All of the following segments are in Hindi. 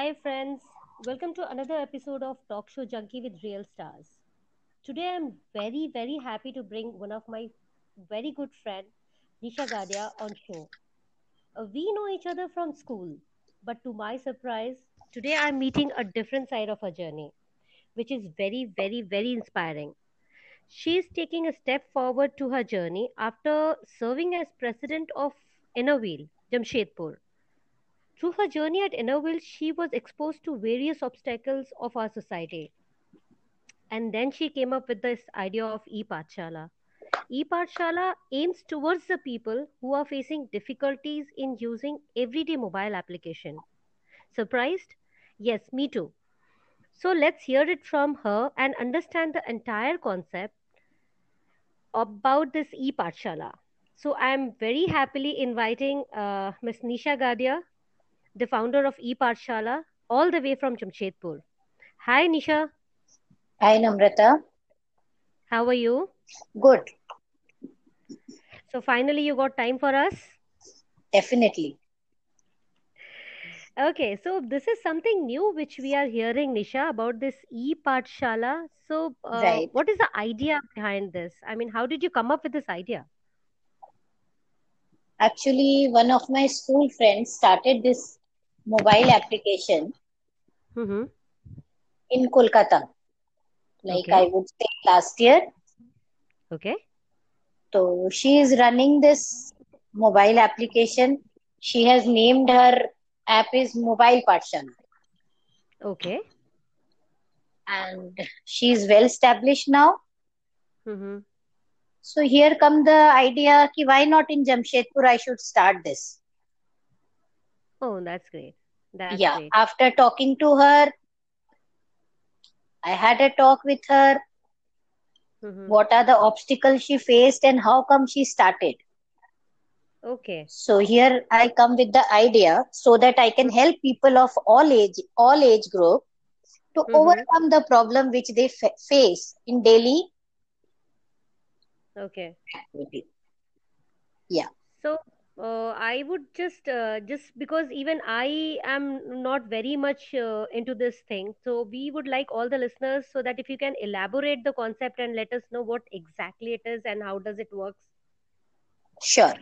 Hi, friends. Welcome to another episode of Talk Show Junkie with Real Stars. Today, I'm very, very happy to bring one of my very good friend, Nisha Gadia, on show. Uh, we know each other from school, but to my surprise, today I'm meeting a different side of her journey, which is very, very, very inspiring. She is taking a step forward to her journey after serving as president of Innerwheel, Jamshedpur. Through her journey at Innerville, she was exposed to various obstacles of our society. And then she came up with this idea of e-Pathshala. E-Pathshala aims towards the people who are facing difficulties in using everyday mobile application. Surprised? Yes, me too. So let's hear it from her and understand the entire concept about this e-Pathshala. So I'm very happily inviting uh, Ms. Nisha Gadia the founder of ePathshala, all the way from Jamshedpur. Hi, Nisha. Hi, Namrata. How are you? Good. So, finally, you got time for us? Definitely. Okay, so this is something new which we are hearing, Nisha, about this e-Pathshala. So, uh, Right. what is the idea behind this? I mean, how did you come up with this idea? Actually, one of my school friends started this mobile application Mm-hmm. in Kolkata. Like Okay. I would say last year. Okay. So she is running this mobile application. She has named her app is Mobile Pathshala. Okay. And she is well established now. Mm-hmm. So here come the idea ki why not in Jamshedpur I should start this. Oh, that's great. That's Yeah, great. after talking to her, I had a talk with her. Mm-hmm. What are the obstacles she faced and how come she started? Okay. So here I come with the idea so that I can help people of all age, all age group to Mm-hmm. overcome the problem which they fa- face in daily Okay. activity. Yeah, So, uh, I would just, uh, just because even I am not very much uh, into this thing, so we would like all the listeners so that if you can elaborate the concept and let us know what exactly it is and how does it works. sure.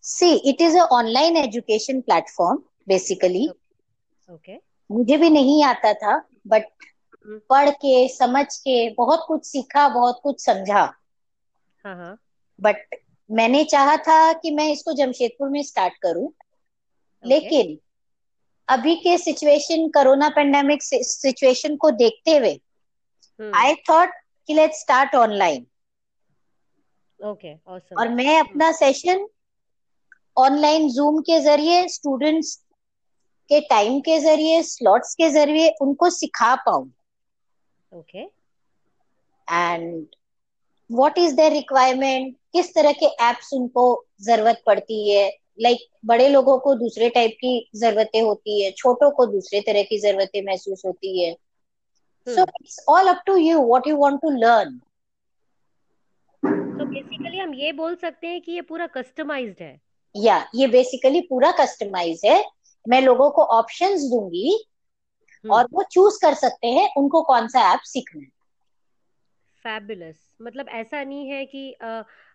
See, it is an online education platform basically. Okay. मुझे भी नहीं आता था बट हम्म, पढ़ के समझ के बहुत कुछ सीखा बहुत कुछ समझा हाँ हाँ बट मैंने चाहा था कि मैं इसको जमशेदपुर में स्टार्ट करूँ ओके लेकिन अभी के सिचुएशन कोरोना पेंडेमिक सिचुएशन को देखते हुए हम्म। आई थॉट कि let's start online okay awesome और मैं अपना सेशन ऑनलाइन जूम के ज़रिए स्टूडेंट्स के टाइम के ज़रिए स्लॉट्स के ज़रिए उनको सिखा पाऊँ। Okay and what is their requirement किस तरह के एप्स उनको ज़रूरत पड़ती है? लाइक like, बड़े लोगों को दूसरे टाइप की जरूरतें होती है छोटों को दूसरे तरह की जरूरतें महसूस होती है। So it's all up to you what you want to learn तो बेसिकली हम ये बोल सकते हैं कि ये पूरा कस्टमाइज्ड है। या ये बेसिकली पूरा कस्टमाइज है। मैं लोगों को ऑप्शंस दूँगी हम्म और वो चूज़ कर सकते हैं उनको कौन सा ऐप सीखना है। फैबुलस मतलब ऐसा नहीं है कि अ,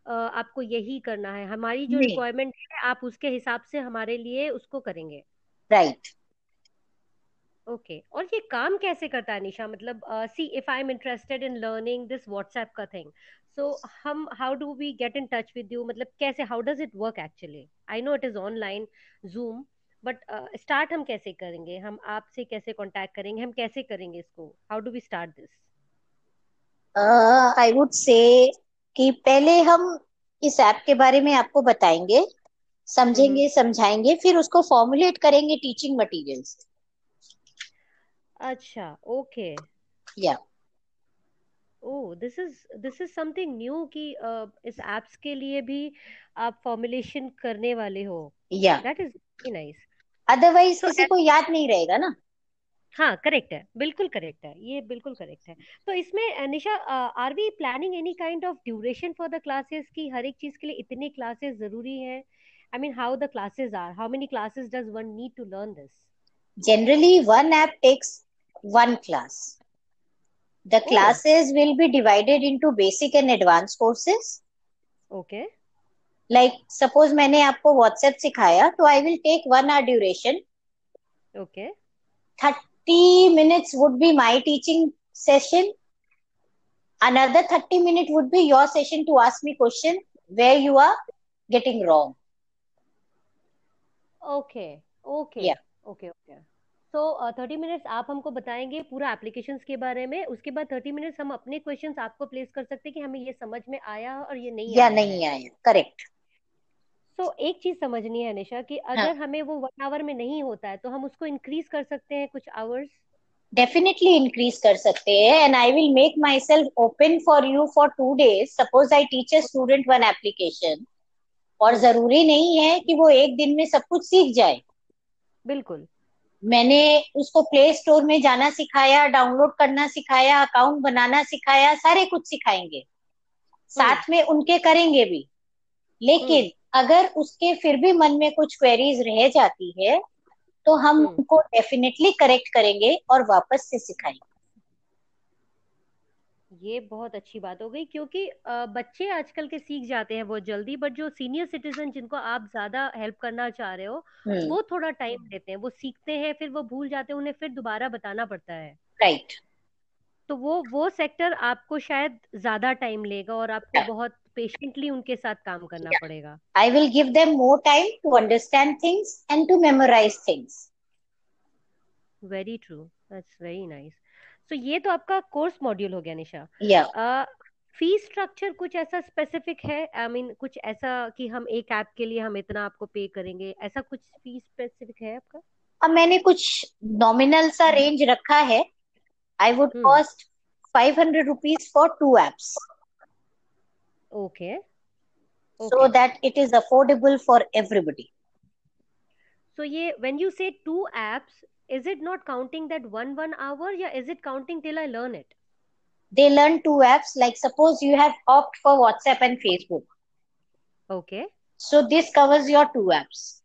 अ, आपको यही करना है। हमारी जो रिक्वायरमेंट है आप उसके हिसाब से हमारे लिए उसको करेंगे। Right okay okay. और ये काम कैसे करता है निशा? मतलब see if I am interested in learning this WhatsApp का थिंग सो हम how do we get in touch with you मतलब कैसे how does it work actually I know it is online Zoom but start हम कैसे करेंगे? हम आपसे कैसे कांटेक्ट करेंगे? हम कैसे करेंगे इसको? How do we start this I would say कि पहले हम इस ऐप के बारे में आपको बताएँगे हम्म। समझेंगे समझाएँगे फिर उसको फॉर्मुलेट करेंगे टीचिंग मटेरियल्स अच्छा ओके या ओह this is this is something new कि इस एप्स के लिए भी आप फॉर्मुलेशन करने वाले हो। या दैट इज़ नाइस अदरवाइज़ किसी को याद नहीं रहेगा ना। हाँ करेक्ट है बिल्कुल करेक्ट है ये बिल्कुल करेक्ट है तो इसमें Nisha are we planning any kind of duration for the classes की हर एक चीज़ के लिए इतने क्लासेस ज़रूरी हैं I mean how the classes are how many classes does one need to learn this Generally, one app takes one class. The Oh. classes will be divided into basic and advanced courses. Okay. Like, suppose मैंने आपको WhatsApp सिखाया, तो I will take one hour duration. Okay. 30 minutes would be my teaching session. Another 30 minutes would be your session to ask me question where you are getting wrong. Okay. Okay. Yeah. Okay. Okay. So thirty minutes आप हमको बताएँगे पूरा एप्लीकेशन के बारे में उसके बाद थर्टी मिनट्स हम अपने क्वेश्चंस आपको प्लेस कर सकते हैं कि हमें ये समझ में आया और ये नहीं या आया नहीं आया करेक्ट सो एक चीज़ समझनी है निशा कि अगर हाँ। अगर हमें वो वन आवर में नहीं होता है तो हम उसको इंक्रीज कर सकते हैं कुछ आवर्स डेफिनेटली इंक्रीज कर सकते हैं and I will make myself open for you for two days suppose I teach a student one application और ज़रूरी नहीं है कि वो एक दिन में सब कुछ सीख जाए। बिल्कुल। मैंने उसको प्ले स्टोर में जाना सिखाया डाउनलोड करना सिखाया अकाउंट बनाना सिखाया सारे कुछ सिखाएँगे। हम्म। साथ में उनके करेंगे भी। लेकिन हम्म। अगर उसके फिर भी मन में कुछ क्वेरीज रह जाती है तो हम हम्म। उनको डेफिनेटली करेक्ट करेंगे और वापस से सिखाएँगे। ये बहुत अच्छी बात हो गई क्योंकि बच्चे आजकल के सीख जाते हैं बहुत जल्दी बट जो सीनियर सिटीजन जिनको आप ज़्यादा हेल्प करना चाह रहे हो हम्म। वो थोड़ा टाइम लेते हैं वो सीखते हैं फिर वो भूल जाते हैं उन्हें फिर दोबारा बताना पड़ता है। राइट तो वो वो सेक्टर आपको शायद ज़्यादा टाइम लेगा और आपको बहुत पेशेंटली उनके साथ काम करना yeah. पड़ेगा। I will give them more time to understand things and to memorize things. Very true that's very nice so ये तो आपका कोर्स मॉड्यूल हो गया निशा। Yeah. फ़ीस स्ट्रक्चर कुछ ऐसा स्पेसिफिक है? आई I मीन mean, कुछ ऐसा कि हम एक ऐप के लिए हम इतना आपको पे करेंगे? ऐसा कुछ फ़ीस स्पेसिफिक है आपका? अब मैंने कुछ नॉमिनल सा रेंज रखा है। I would cost five hundred rupees for two apps Okay. So that it is affordable for everybody. So yeah, when you say two apps, is it not counting that one one hour? Yeah, is it counting till I learn it? They learn two apps. Like suppose you have opt for WhatsApp and Facebook. Okay. So this covers your two apps.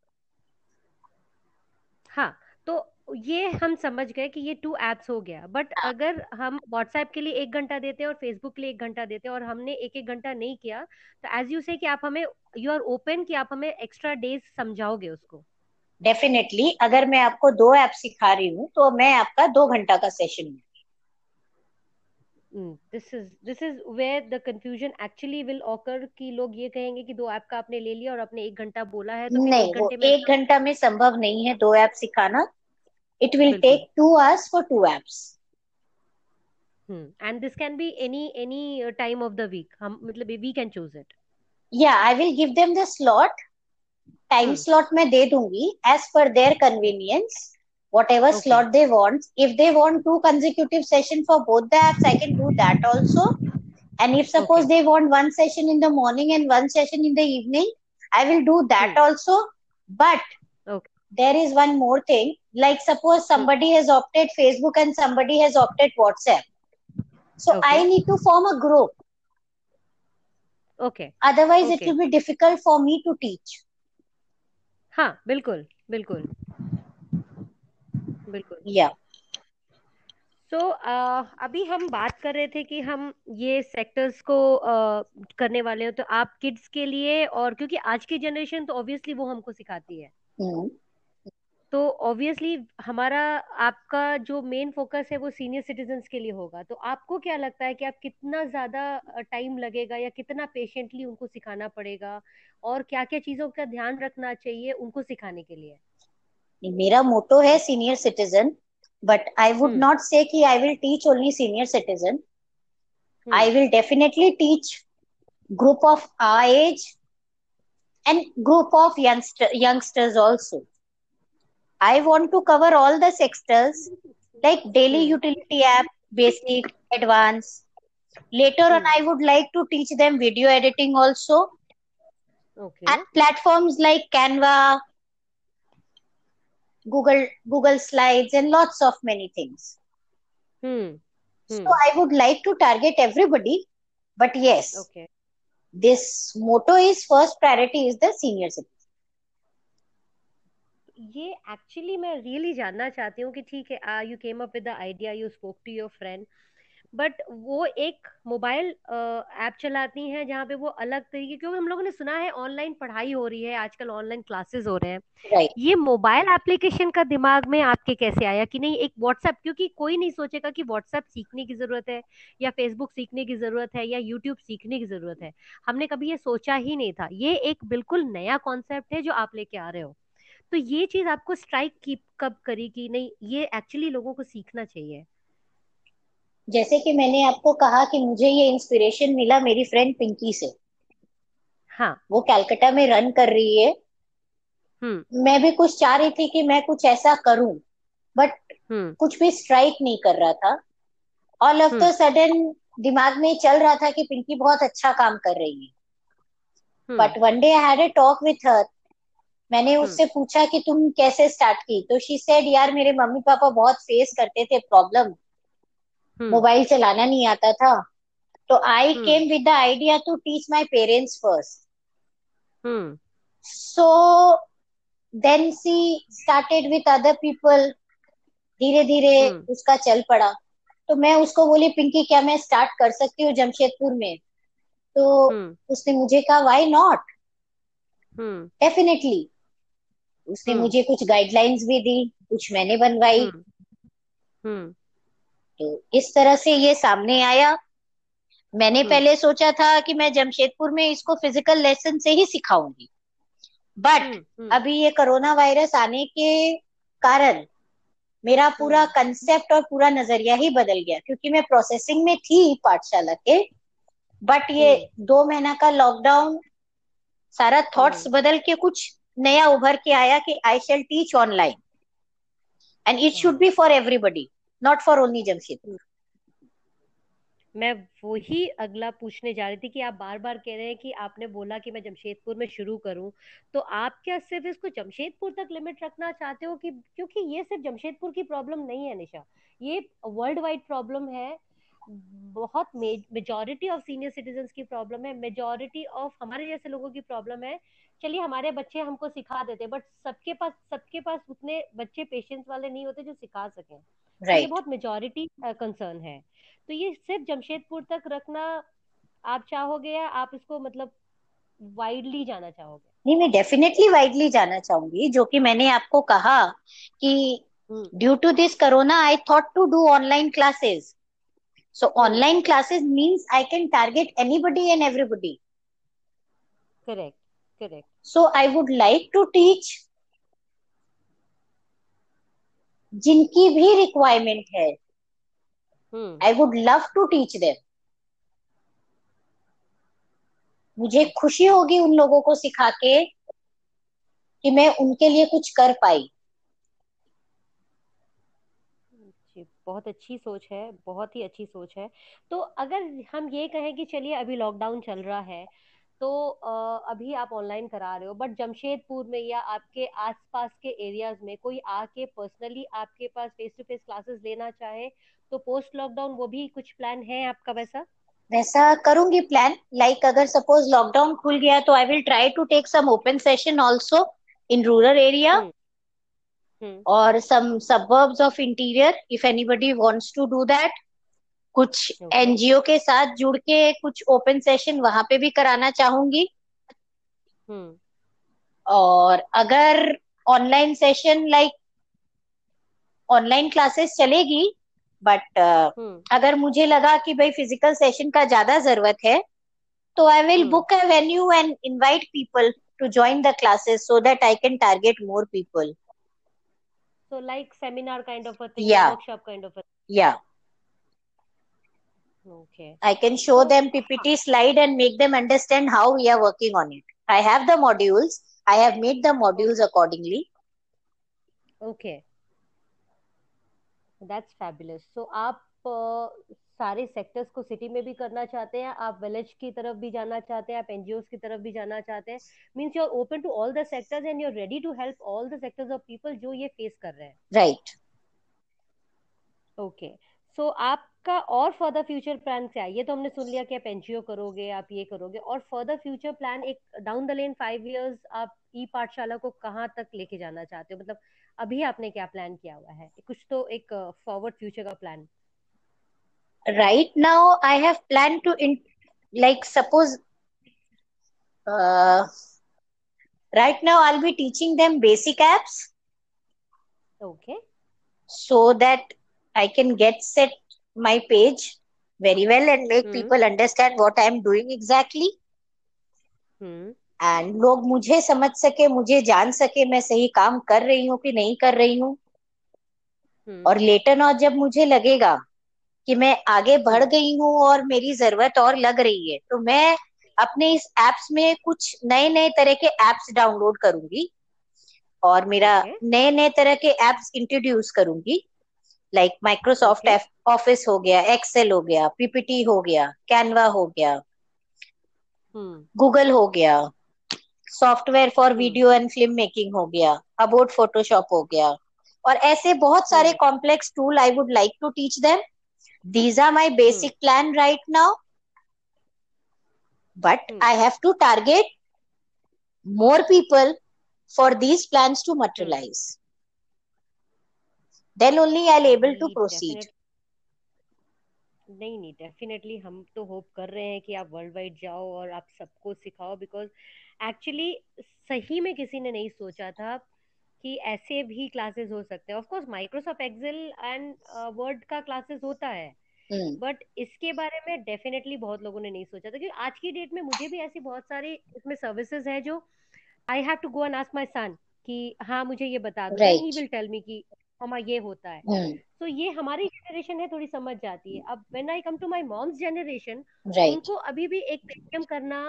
Huh. So ये हम समझ गए कि ये टू एप्स हो गया बट अगर हम व्हाट्सएप के लिए एक घंटा देते हैं और फेसबुक के लिए एक घंटा देते हैं और हमने एक एक घंटा नहीं किया तो एज यू से कि आप हमें यू आर ओपन कि आप हमें एक्स्ट्रा डेज़ समझाओगे उसको। डेफिनेटली अगर मैं आपको दो ऐप सिखा रही हूँ तो मैं आपका दो घंटा का सेशन हूँ this is this is where the confusion actually will occur कि लोग ये कहेंगे कि दो ऐप का आपने ले लिया और आपने एक घंटा बोला है तो नहीं एक वो घंटे में एक घंटा में संभव नहीं है दो ऐप सिखाना। इट विल बिल्कुल take two hours for two apps and this can be any any time of the week हम मतलब वी कैन चूज इट या I will give them the slot time hmm slot मैं दे दूंगी as per their convenience whatever okay slot they want if they want two consecutive session for both the apps i can do that also and if suppose okay they want one session in the morning and one session in the evening i will do that hmm also but okay there is one more thing like suppose hmm somebody has opted facebook and somebody has opted whatsapp so okay. i need to form a group okay otherwise okay. it will be difficult for me to teach हाँ बिल्कुल बिल्कुल बिल्कुल yeah सो अभी हम बात कर रहे थे कि हम ये सेक्टर्स को uh, करने वाले हो तो आप किड्स के लिए और क्योंकि आज की जनरेशन तो ऑब्वियसली वो हमको सिखाती है hmm. तो ऑब्वियसली हमारा आपका जो मेन फोकस है वो सीनियर सिटीजन के लिए होगा। तो आपको क्या लगता है कि आप कितना ज़्यादा टाइम लगेगा या कितना पेशेंटली उनको सिखाना पड़ेगा? और क्या क्या चीज़ों का ध्यान रखना चाहिए उनको सिखाने के लिए? मेरा मोटो है senior citizen but I would not say कि I will teach only senior citizen I will definitely teach group of age and group of youngster, youngsters also. I want to cover all the sectors like daily hmm. utility app, basic, advanced. Later on, I would like to teach them video editing also. Okay. And platforms like Canva, Google Google Slides, and lots of many things. Hmm. hmm. So I would like to target everybody, but yes, okay. this motto is first priority is the senior citizen. ये एक्चुअली मैं रियली really जानना चाहती हूँ कि ठीक है you came up with the idea you spoke to your friend but वो एक मोबाइल ऐप चलाती हैं जहाँ पे वो अलग तरीके क्योंकि हम लोगों ने सुना है ऑनलाइन पढ़ाई हो रही है आजकल ऑनलाइन क्लासेस हो रहे हैं। Right. ये मोबाइल एप्लीकेशन का दिमाग में आपके कैसे आया कि नहीं एक व्हाट्सएप क्योंकि कोई नहीं सोचेगा कि व्हाट्सएप सीखने की ज़रूरत है या फेसबुक सीखने की ज़रूरत है या यूट्यूब सीखने की ज़रूरत है। हमने कभी ये सोचा ही नहीं था। ये एक बिल्कुल नया कॉन्सेप्ट है जो आप लेके आ रहे हो। तो ये चीज़ आपको स्ट्राइक कब करी कि नहीं ये एक्चुअली लोगों को सीखना चाहिए। जैसे कि मैंने आपको कहा कि मुझे ये इंस्पिरेशन मिला मेरी फ्रेंड पिंकी से। हाँ। वो कैलकाटा में रन कर रही है। हम्म। मैं भी कुछ चाह रही थी कि मैं कुछ ऐसा करूँ बट हम्म। कुछ भी स्ट्राइक नहीं कर रहा था। ऑल ऑफ़ द सडन दिमाग में चल रहा था कि पिंकी बहुत अच्छा काम कर रही है। But one day I had a talk with her मैंने उससे पूछा कि तुम कैसे स्टार्ट की? तो शी सेड यार मेरे मम्मी पापा बहुत फेस करते थे प्रॉब्लम मोबाइल चलाना नहीं आता था. तो I came with the idea to teach my parents first so then she started with other people धीरे धीरे उसका चल पड़ा. तो मैं उसको बोली पिंकी क्या मैं स्टार्ट कर सकती हूँ जमशेदपुर में? तो उसने मुझे कहा वाई नॉट डेफिनेटली उसने मुझे कुछ गाइडलाइंस भी दी कुछ मैंने बनवाई। तो इस तरह से ये सामने आया। मैंने पहले सोचा था कि मैं जमशेदपुर में इसको फ़िज़िकल लेसन से ही सिखाऊँगी। बट अभी ये कोरोना वायरस आने के कारण मेरा पूरा कंसेप्ट और पूरा नज़रिया ही बदल गया क्योंकि मैं प्रोसेसिंग में थी पाठशाला के। बट ये दो महीना का लॉकडाउन सारा थॉट्स बदल के कुछ नया उभर के आया कि I shall teach online and it should be for everybody not for only Jamshedpur मैं वही अगला पूछने जा रही थी कि आप बार बार कह रहे हैं कि आपने बोला कि मैं जमशेदपुर में शुरू करूँ तो आप क्या सिर्फ़ इसको जमशेदपुर तक लिमिट रखना चाहते हो कि, क्योंकि ये सिर्फ़ जमशेदपुर की प्रॉब्लम नहीं है, निशा। ये वर्ल्ड वाइड प्रॉब्लम है बहुत मेजोरिटी ऑफ़ सीनियर सिटीजन की प्रॉब्लम है मेजोरिटी ऑफ़ हमारे जैसे लोगों की प्रॉब्लम है चलिए हमारे बच्चे हमको सिखा देते बट सबके पास सबके पास उतने बच्चे पेशेंस वाले नहीं होते जो सिखा सकें। Right. तो ये बहुत मेजोरिटी कंसर्न है। तो ये सिर्फ़ जमशेदपुर तक रखना आप चाहोगे या आप इसको मतलब वाइडली जाना चाहोगे? नहीं मैं डेफिनेटली वाइडली जाना चाहूँगी जो कि मैंने आपको कहा कि due to this corona I thought to do online classes so online classes means I can target anybody and everybody correct correct so I would like to teach जिनकी भी रिक्वायरमेंट है। I would love to teach them मुझे खुशी होगी उन लोगों को सिखा के कि मैं उनके लिए कुछ कर पाई। बहुत अच्छी सोच है बहुत ही अच्छी सोच है। तो अगर हम ये कहें कि चलिए अभी लॉकडाउन चल रहा है तो अभी आप ऑनलाइन करा रहे हो बट जमशेदपुर में या आपके आसपास के एरियाज़ में कोई आके पर्सनली आपके पास फेस टू फेस क्लासेस लेना चाहे तो पोस्ट लॉकडाउन वो भी कुछ प्लान है आपका वैसा? वैसा करूँगी प्लान लाइक अगर सपोज़ लॉकडाउन खुल गया तो I will try to take some open session also in rural area और some suburbs of interior if anybody wants to do that कुछ एनजीओ के साथ जुड़ के कुछ ओपन सेशन वहाँ पे भी कराना चाहूँगी। हम्म। और अगर online session like online classes चलेगी बट हम्म। अगर मुझे लगा कि भाई फ़िज़िकल सेशन का ज़्यादा ज़रूरत है तो I will book a venue and invite people to join the classes so that I can target more people so like seminar kind of a thing yeah workshop kind of a yeah Okay. I can show them PPT slide and make them understand how we are working on it. I have the modules. I have made the modules accordingly. Okay. That's fabulous. So आप uh, सारे सेक्टर्स को सिटी में भी करना चाहते हैं आप विलेज की तरफ़ भी जाना चाहते हैं आप एनजीओ की तरफ़ भी जाना चाहते हैं means you are open to all the sectors and you are ready to help all the sectors of people जो ये फेस कर रहे हैं। राइट ओके सो आप आपका और फर्दर फ्यूचर प्लान क्या है? ये तो हमने सुन लिया कि आप एनजीओ करोगे आप ये करोगे और फर्दर फ्यूचर प्लान एक down the lane five years आप ई पाठशाला को कहाँ तक लेके जाना चाहते हो? मतलब अभी आपने क्या प्लान किया हुआ है? कुछ तो एक फॉरवर्ड फ्यूचर का plan right now i have planned to in, like suppose uh, right now i'll be teaching them basic apps okay so that i can get set my page very well and make Hmm. people understand what i am doing exactly hmm and लोग मुझे समझ सके मुझे जान सके मैं सही काम कर रही हूँ कि नहीं कर रही हूँ हम्म और लेटर ऑन जब मुझे लगेगा कि मैं आगे बढ़ गई हूँ और मेरी ज़रूरत और लग रही है। तो मैं अपने इस एप्स में कुछ नए नए तरह के एप्स डाउनलोड करूँगी और मेरा नए नए तरह के एप्स इंट्रोड्यूस करूँगी। लाइक माइक्रोसॉफ्ट ऑफ़िस हो। गया एक्सेल हो गया पीपीटी हो गया कैनवा हो गया हम्म। गूगल हो गया software for hmm. Video and film making हो गया अबोट फोटोशॉप हो गया और ऐसे बहुत सारे हम्म। Complex tool I would like to teach them these are my basic plan right now but Hmm. i have to target more people for these plans to materialize then only i'll able to proceed definite- नहीं नहीं डेफिनेटली हम तो होप कर रहे हैं कि आप वर्ल्ड वाइड जाओ और आप सबको सिखाओ बिकॉज़ एक्चुअली सही में किसी ने नहीं सोचा था कि ऐसे भी क्लासेस हो सकते हैं। Of course Microsoft Excel and Word का क्लासेस होता है. बट इसके बारे में डेफिनेटली बहुत लोगों ने नहीं सोचा था क्योंकि आज की डेट में मुझे भी ऐसी बहुत सारी इसमें सर्विसेज़ है जो I have to go and ask my son कि हाँ मुझे ये बता दो। ही विल टेल मी कि मम्मा ये होता है. तो ये हमारी जनरेशन है थोड़ी समझ जाती है। अब when I come to my mom's generation उनको अभी भी एक पेटीएम करना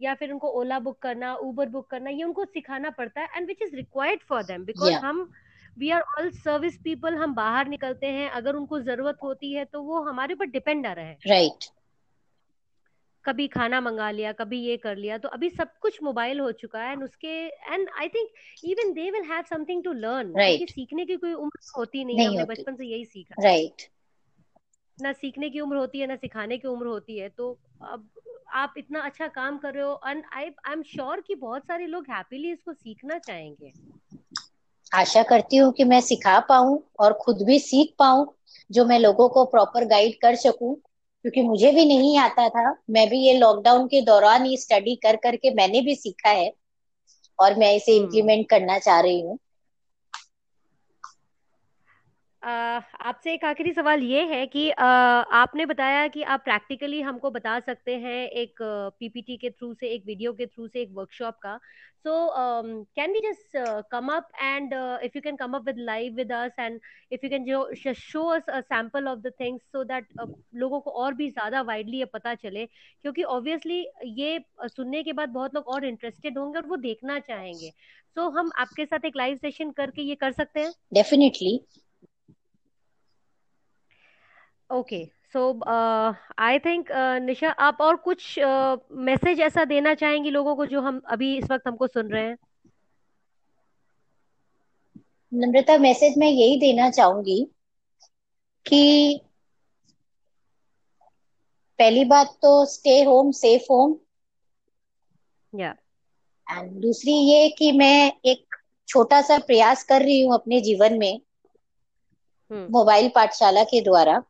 या फिर उनको ओला बुक करना उबर बुक करना ये उनको सिखाना पड़ता है and which is required for them because हम we are all service people हम बाहर निकलते हैं अगर उनको ज़रूरत होती है तो वो हमारे ऊपर डिपेंड आ रहे। हैं right. कभी खाना मंगा लिया कभी ये कर लिया तो अभी सब कुछ मोबाइल हो चुका है एंड उसके and I think even they will have something to learn. सीखने की कोई उम्र होती नहीं, नहीं है बचपन से यही सीखा। Right right. ना सीखने की उम्र होती है ना सिखाने की उम्र होती है तो अब आप इतना अच्छा काम कर रहे हो and I I am sure कि बहुत सारे लोग हैप्पीली इसको सीखना चाहेंगे। आशा करती हूँ कि मैं सिखा पाऊँ और खुद भी सीख पाऊँ जो मैं लोगों को प्रॉपर गाइड कर सकूँ क्योंकि मुझे भी नहीं आता था। मैं भी ये लॉकडाउन के दौरान ही स्टडी कर करके मैंने भी सीखा है और मैं इसे। इम्प्लीमेंट करना चाह रही हूँ अ, आपसे एक आखिरी सवाल ये है कि आपने बताया कि आप प्रैक्टिकली हमको बता सकते हैं एक पीपीटी के थ्रू से, एक वीडियो के थ्रू से, एक वर्कशॉप का। So can we just come up and if you can come up with live with us and if you can जो, show us a sample of the things so that लोगों को और भी ज़्यादा वाइडली ये पता चले। क्योंकि ऑब्वियसली ये सुनने के बाद बहुत लोग और इंटरेस्टेड होंगे और वो देखना चाहेंगे। सो, हम आपके साथ एक लाइव सेशन करके ये कर सकते हैं? Definitely. Okay so I think Nisha आप और कुछ मैसेज uh, ऐसा देना चाहेंगी लोगों को जो हम अभी इस वक्त हमको सुन रहे हैं? नम्रता मैसेज मैं यही देना चाहूँगी कि पहली बात तो स्टे होम सेफ़ होम या एंड दूसरी ये कि मैं एक छोटा सा प्रयास कर रही हूँ अपने जीवन में हम्म मोबाइल पाठशाला के द्वारा।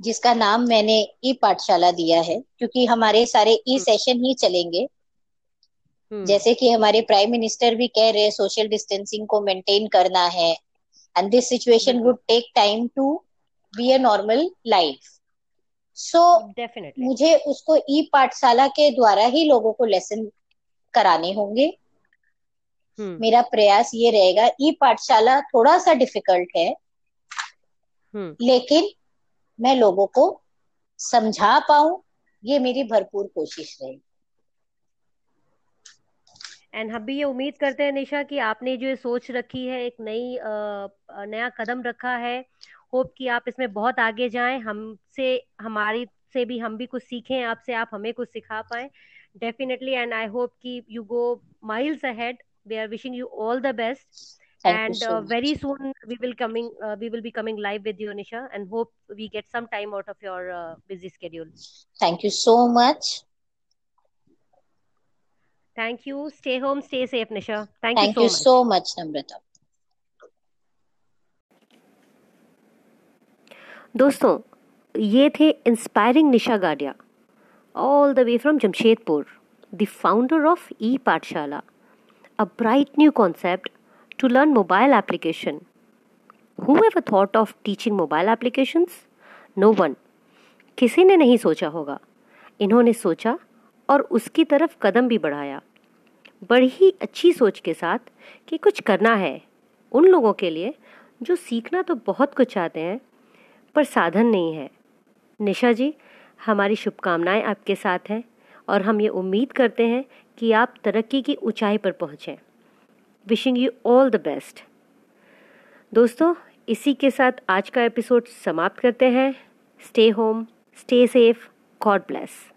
जिसका नाम मैंने ई पाठशाला दिया है क्योंकि हमारे सारे ई हम्म। सेशन ही चलेंगे। हम्म। जैसे कि हमारे प्राइम मिनिस्टर भी कह रहे हैं सोशल डिस्टेंसिंग को मेंटेन करना है and this situation would take time to be a normal life so definitely मुझे उसको ई पाठशाला के द्वारा ही लोगों को लेसन कराने होंगे। हम्म। मेरा प्रयास ये रहेगा ई पाठशाला थोड़ा सा डिफ़िकल्ट है हम्म। लेकिन मैं लोगों को समझा पाऊँ, ये मेरी भरपूर कोशिश रहेगी एंड हम भी ये उम्मीद करते हैं, निशा, कि आपने जो ये सोच रखी है, एक नई नया कदम रखा है। होप कि आप इसमें बहुत आगे जाएँ। हमसे, हमारी से भी हम भी कुछ सीखें, आपसे आप हमें कुछ सिखा पाएँ। डेफिनेटली एंड आई होप कि you go miles ahead we are wishing you all the best Thank and you so uh, very much. soon we will coming uh, we will be coming live with you nisha and hope we get some time out of your uh, busy schedule Thank you so much. thank you stay home stay safe nisha thank, Thank you you so much so much, Namrata. दोस्तों ये थे inspiring Nisha Gadia all the way from Jamshedpur the founder of E Pathshala a bright new concept to learn mobile application who ever thought of teaching mobile applications no one किसी ने नहीं सोचा होगा। इन्होंने सोचा और उसकी तरफ़ कदम भी बढ़ाया। बड़ी ही अच्छी सोच के साथ कि कुछ करना है। उन लोगों के लिए जो सीखना तो बहुत कुछ चाहते हैं, पर साधन नहीं है। निशा जी, हमारी शुभकामनाएँ आपके साथ हैं और हम ये उम्मीद करते हैं कि आप तरक्की की ऊंचाई पर पहुंचें। Wishing you all the best दोस्तों, इसी के साथ आज का एपिसोड समाप्त करते हैं। Stay home stay safe God bless